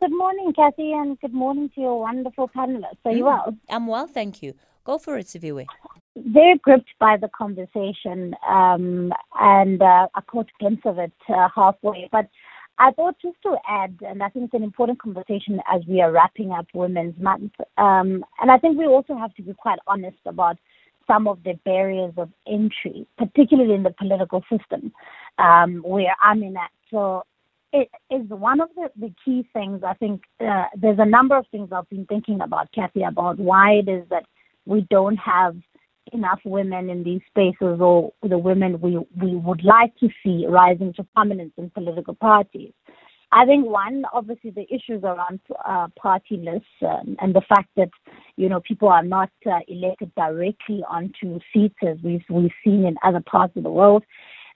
Good morning, Kathy, and good morning to your wonderful panelists. Are mm. you well? I'm well, thank you. Go for it, Siviwe very gripped by the conversation, um, and uh, I caught a glimpse of it uh, halfway. But I thought just to add, and I think it's an important conversation as we are wrapping up Women's Month, um, and I think we also have to be quite honest about some of the barriers of entry, particularly in the political system um, where I'm in at. So it is one of the, the key things. I think uh, there's a number of things I've been thinking about, Kathy, about why it is that we don't have enough women in these spaces or the women we, we would like to see rising to prominence in political parties. I think one, obviously, the issues around uh, party lists um, and the fact that you know people are not uh, elected directly onto seats as we've we've seen in other parts of the world,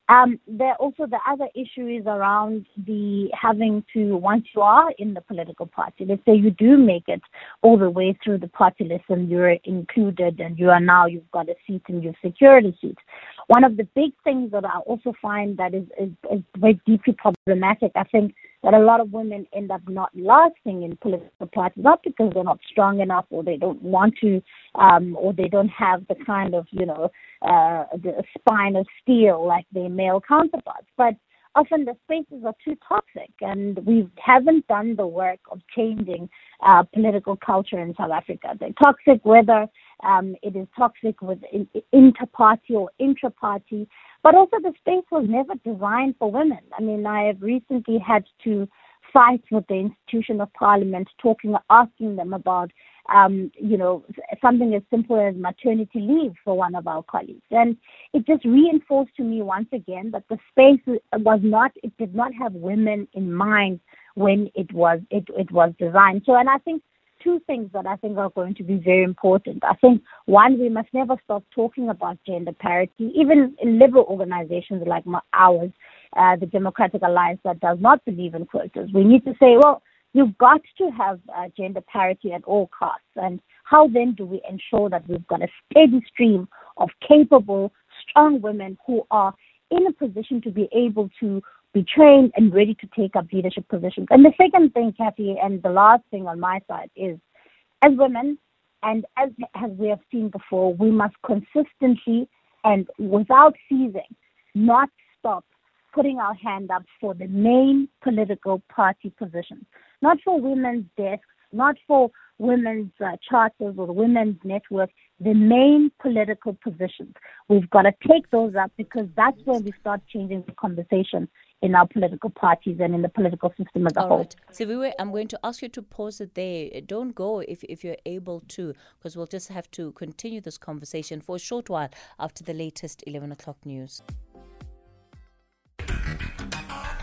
um, there also the other issue is around the having to once you are in the political party, let's say you do make it all the way through the party list and you're included and you are now you've got a seat and you've secured a seat. One of the big things that I also find that is, is, is very deeply problematic, I think that a lot of women end up not lasting in political parties, not because they're not strong enough or they don't want to, um, or they don't have the kind of, you know, uh, the spine of steel like their male counterparts, but often the spaces are too toxic and we haven't done the work of changing uh, political culture in South Africa. They're toxic whether Um, it is toxic with inter-party or intra-party, but also the space was never designed for women. I mean, I have recently had to fight with the institution of parliament, talking, asking them about, um, you know, something as simple as maternity leave for one of our colleagues. And it just reinforced to me once again that the space was not, it did not have women in mind when it was, it, it was designed. So, and I think two things that I think are going to be very important. I think one, we must never stop talking about gender parity, even in liberal organizations like ours, uh, the Democratic Alliance that does not believe in quotas. We need to say, well, you've got to have uh, gender parity at all costs. And how then do we ensure that we've got a steady stream of capable, strong women who are in a position to be able to be trained and ready to take up leadership positions. And the second thing, Kathy, and the last thing on my side is as women, and as, as we have seen before, we must consistently and without ceasing not stop putting our hand up for the main political party positions, not for women's desks, not for women's uh, charters or women's network, the main political positions. We've got to take those up because that's where we start changing the conversation in our political parties and in the political system as a All whole. right. Siviwe, I'm going to ask you to pause it there. Don't go if, if you're able to, because we'll just have to continue this conversation for a short while after the latest 11 o'clock news.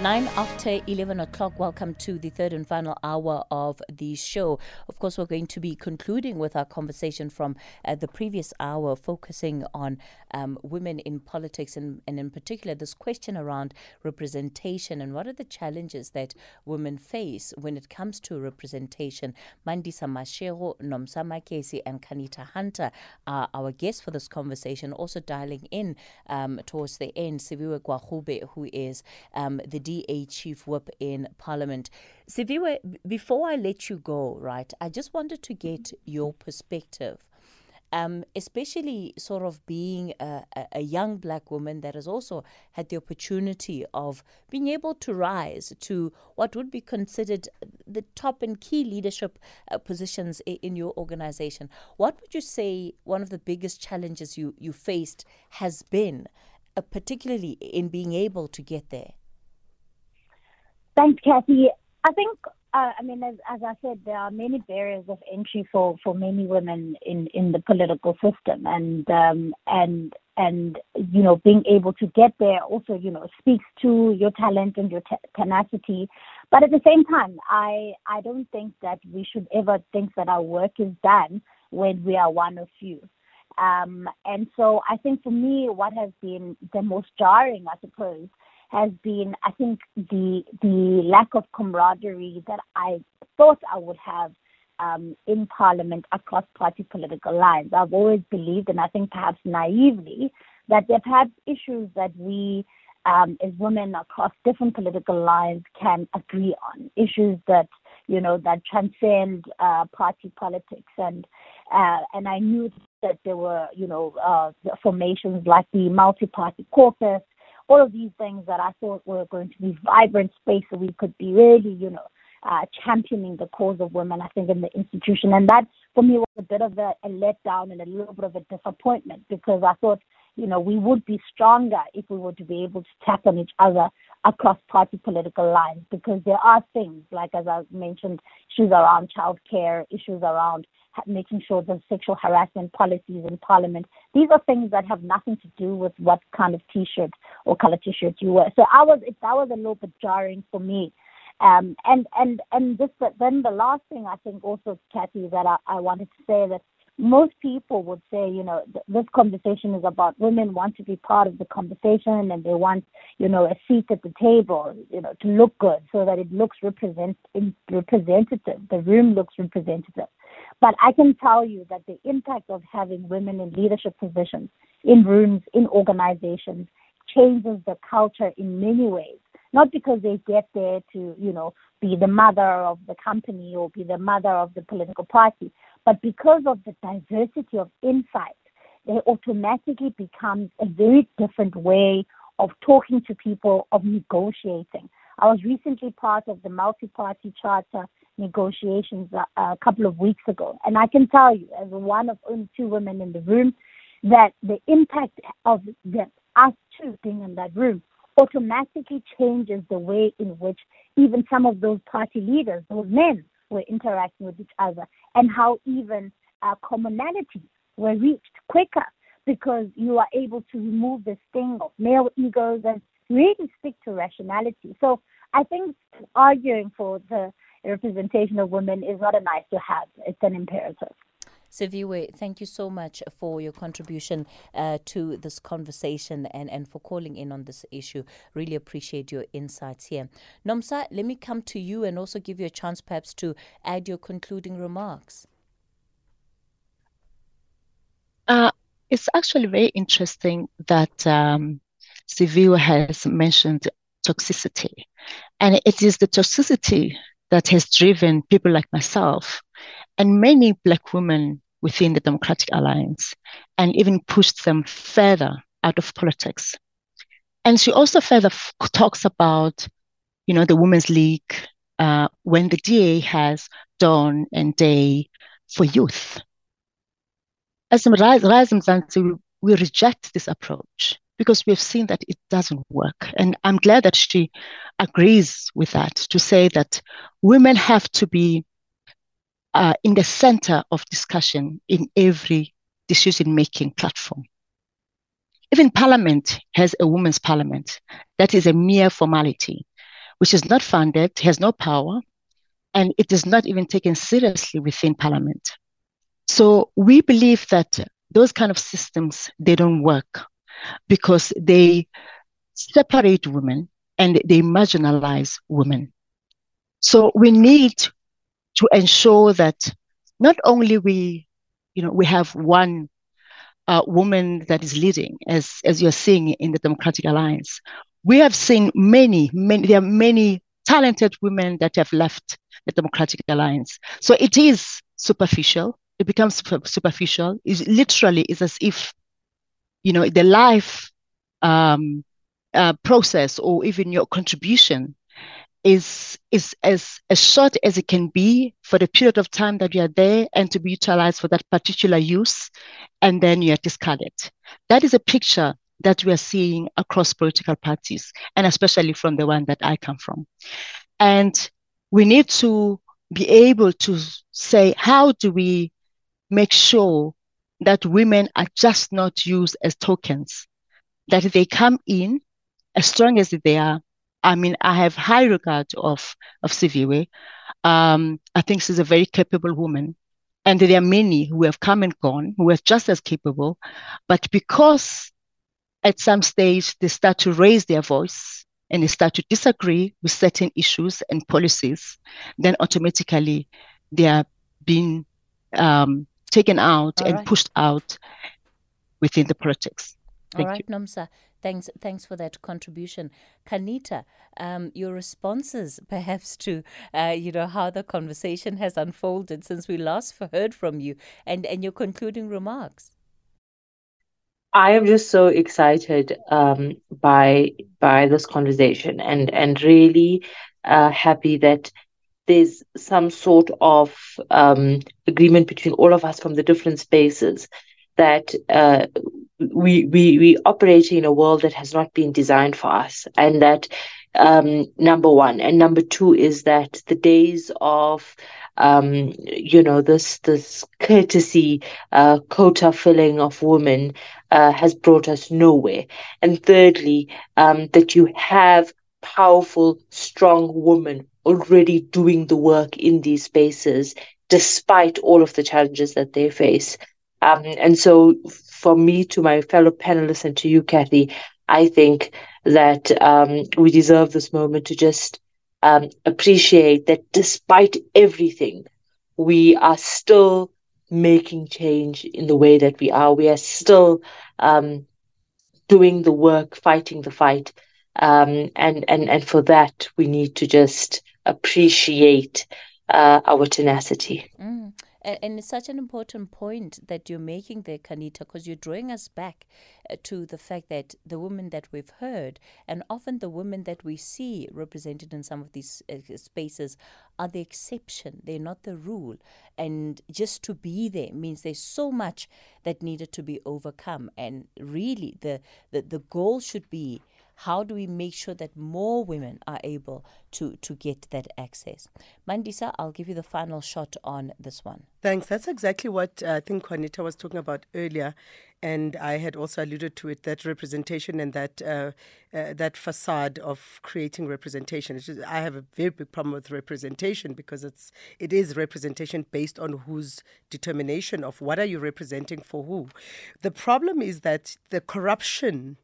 Nine after 11 o'clock, welcome to the third and final hour of the show. Of course, we're going to be concluding with our conversation from uh, the previous hour, focusing on um, women in politics and, and, in particular, this question around representation and what are the challenges that women face when it comes to representation. Mandisa Mashego, Nomsa Marchesi, and Qaanitah Hunter are our guests for this conversation. Also dialing in um, towards the end, Siviwe Gwarube, who is um, the DA chief whip in Parliament. Siviwe, before I let you go, right, I just wanted to get your perspective. Um, especially sort of being a, a, young black woman that has also had the opportunity of being able to rise to what would be considered the top and key leadership uh, positions in, in your organization. What would you say one of the biggest challenges you, you faced has been, uh, particularly in being able to get there? Thanks, Kathy. I think, uh, I mean, as, as I said, there are many barriers of entry for, for many women in, in the political system, and um, and and you know, being able to get there also, you know, speaks to your talent and your te- tenacity. But at the same time, I I don't think that we should ever think that our work is done when we are one of few. Um, and so I think for me, what has been the most jarring, I suppose, has been, I think, the the lack of camaraderie that I thought I would have um, in Parliament across party political lines. I've always believed, and I think perhaps naively, that there are perhaps issues that we um, as women across different political lines can agree on, issues that you know that transcend uh, party politics, and uh, and I knew that there were you know uh, formations like the multi-party caucus all of these things that I thought were going to be vibrant space so we could be really, you know, uh, championing the cause of women, I think, in the institution. And that, for me, was a bit of a, a letdown and a little bit of a disappointment because I thought, you know, we would be stronger if we were to be able to tap on each other across party political lines because there are things, like as I mentioned, issues around childcare, issues around making sure there's sexual harassment policies in parliament. These are things that have nothing to do with what kind of t-shirt or color t-shirt you wear. So I was, it, that was a little bit jarring for me. Um, and, and, and this, but then the last thing I think also, Kathy, that I, I wanted to say that most people would say, you know, th- this conversation is about women want to be part of the conversation and they want, you know, a seat at the table, you know, to look good so that it looks represent representative. The room looks representative. But I can tell you that the impact of having women in leadership positions, in rooms, in organizations, changes the culture in many ways. Not because they get there to, you know, be the mother of the company or be the mother of the political party, but because of the diversity of insight, they automatically become a very different way of talking to people, of negotiating. I was recently part of the multi-party charter negotiations a, a couple of weeks ago, and I can tell you, as one of only two women in the room, that the impact of the, us two being in that room automatically changes the way in which even some of those party leaders, those men, were interacting with each other, and how even uh, commonalities were reached quicker because you are able to remove the sting of male egos and really stick to rationality. So I think arguing for the representation of women is not a nice to have, it's an imperative. Siviwe, thank you so much for your contribution uh, to this conversation and, and for calling in on this issue. Really appreciate your insights here. Nomsa, let me come to you and also give you a chance perhaps to add your concluding remarks. Uh, it's actually very interesting that um, Siviwe has mentioned toxicity. And it is the toxicity that has driven people like myself and many Black women within the Democratic Alliance and even pushed them further out of politics. And she also further f- talks about, you know, the Women's League uh, when the DA has dawn and day for youth. As a Rise Mzansi, we reject this approach because we've seen that it doesn't work. And I'm glad that she agrees with that to say that women have to be uh, in the center of discussion in every decision making platform. Even parliament has a women's parliament. That is a mere formality, which is not funded, has no power, and it is not even taken seriously within parliament. So we believe that those kind of systems, they don't work because they separate women and they marginalize women. So we need to ensure that not only we, you know, we have one uh, woman that is leading, as as you're seeing in the Democratic Alliance, we have seen many, many. There are many talented women that have left the Democratic Alliance. So it is superficial. It becomes superficial. It literally is as if you know, the life um, uh, process or even your contribution is is as as short as it can be for the period of time that you are there and to be utilized for that particular use and then you are discarded. That is a picture that we are seeing across political parties and especially from the one that i come from. And we need to be able to say how do we make sure that women are just not used as tokens, that they come in as strong as they are. I mean, I have high regard of, of Siviwe. Um, I think she's a very capable woman. And there are many who have come and gone who are just as capable. But because at some stage they start to raise their voice and they start to disagree with certain issues and policies, then automatically they are being um, taken out All and right. pushed out within the politics. Thank All right, you. Nomsa. Thanks, thanks for that contribution, Qaanitah. Um, your responses, perhaps, to uh, you know how the conversation has unfolded since we last heard from you, and and your concluding remarks. I am just so excited um, by by this conversation, and and really uh, happy that there's some sort of um, agreement between all of us from the different spaces that uh, we we we operate in a world that has not been designed for us, and that um, number one, and number two is that the days of um, you know this this courtesy uh, quota filling of women uh, has brought us nowhere, and thirdly, um, that you have powerful, strong women already doing the work in these spaces despite all of the challenges that they face. Um, and so, for me, to my fellow panelists, and to you, Kathy, I think that um, we deserve this moment to just um, appreciate that despite everything, we are still making change in the way that we are. We are still um, doing the work, fighting the fight. Um, and, and, and for that, we need to just appreciate uh, our tenacity. Mm. And, and it's such an important point that you're making there, Qaanitah, because you're drawing us back uh, to the fact that the women that we've heard, and often the women that we see represented in some of these uh, spaces, are the exception. They're not the rule. And just to be there means there's so much that needed to be overcome. And really, the, the, the goal should be how do we make sure that more women are able to, to get that access? Mandisa, I'll give you the final shot on this one. Thanks. That's exactly what uh, I think Qaanitah was talking about earlier, and I had also alluded to it. That representation and that uh, uh, that facade of creating representation. I have a very big problem with representation because it's it is representation based on whose determination of what are you representing for who. The problem is that the corruption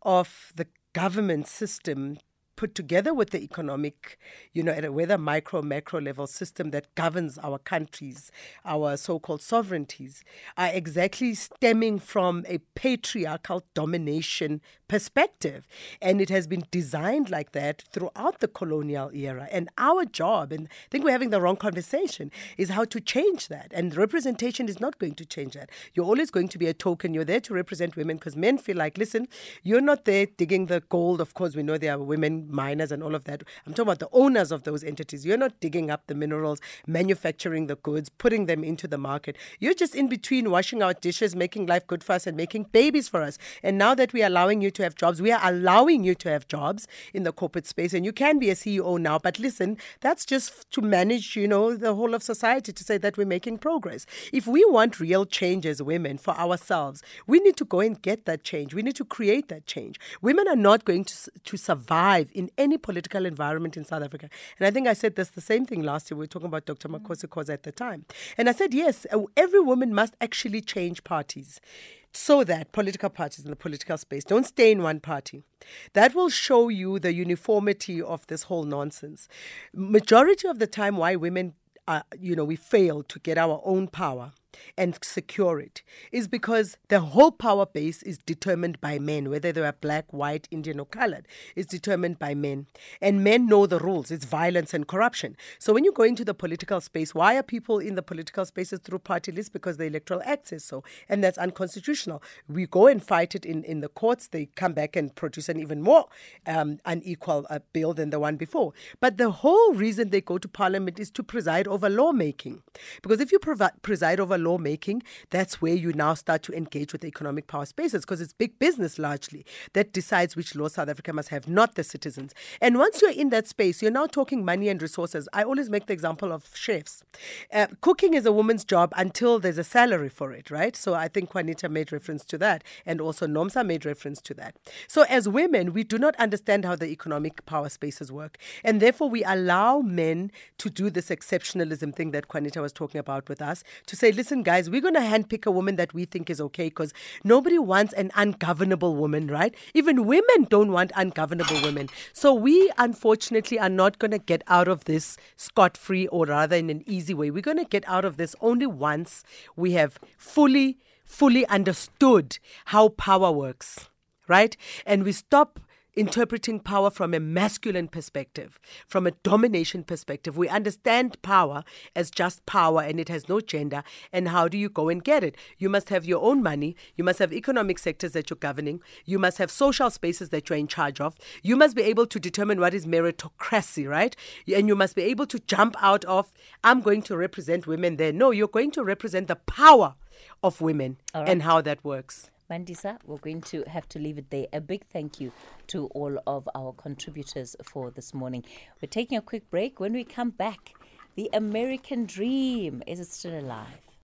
of the government system put together with the economic, you know, at a whether micro, macro level system that governs our countries, our so called sovereignties, are exactly stemming from a patriarchal domination perspective. And it has been designed like that throughout the colonial era. And our job, and I think we're having the wrong conversation, is how to change that. And representation is not going to change that. You're always going to be a token. You're there to represent women because men feel like, listen, you're not there digging the gold. Of course, we know there are women miners and all of that. I'm talking about the owners of those entities. You're not digging up the minerals, manufacturing the goods, putting them into the market. You're just in between washing our dishes, making life good for us, and making babies for us. And now that we are allowing you to have jobs, we are allowing you to have jobs in the corporate space. And you can be a CEO now. But listen, that's just to manage, you know, the whole of society to say that we're making progress. If we want real change as women for ourselves, we need to go and get that change. We need to create that change. Women are not going to, to survive in any political environment in South Africa. And I think I said this the same thing last year. We were talking about Dr. Makhosi Khoza at the time. And I said, yes, uh, every woman must actually change parties so that political parties in the political space don't stay in one party. That will show you the uniformity of this whole nonsense. Majority of the time, why women, uh, you know, we fail to get our own power and secure it is because the whole power base is determined by men, whether they are black, white, Indian, or colored, is determined by men. And men know the rules it's violence and corruption. So when you go into the political space, why are people in the political spaces through party lists? Because the Electoral Act says so. And that's unconstitutional. We go and fight it in, in the courts, they come back and produce an even more um, unequal uh, bill than the one before. But the whole reason they go to parliament is to preside over lawmaking. Because if you preside over lawmaking, that's where you now start to engage with the economic power spaces because it's big business largely that decides which laws South Africa must have, not the citizens. And once you're in that space, you're now talking money and resources. I always make the example of chefs. Uh, cooking is a woman's job until there's a salary for it, right? So I think Qaanitah made reference to that, and also Nomsa made reference to that. So as women, we do not understand how the economic power spaces work, and therefore we allow men to do this exceptionalism thing that Qaanitah was talking about with us to say, listen, guys, we're going to handpick a woman that we think is okay because nobody wants an ungovernable woman, right? Even women don't want ungovernable women. So we unfortunately are not going to get out of this scot free or rather in an easy way. We're going to get out of this only once we have fully, fully understood how power works, right? And we stop interpreting power from a masculine perspective, from a domination perspective. We understand power as just power and it has no gender. And how do you go and get it? You must have your own money. You must have economic sectors that you're governing. You must have social spaces that you're in charge of. You must be able to determine what is meritocracy, right? And you must be able to jump out of, I'm going to represent women there. No, you're going to represent the power of women right. and how that works. Mandisa, we're going to have to leave it there. A big thank you to all of our contributors for this morning. We're taking a quick break. When we come back, the American dream is it still alive?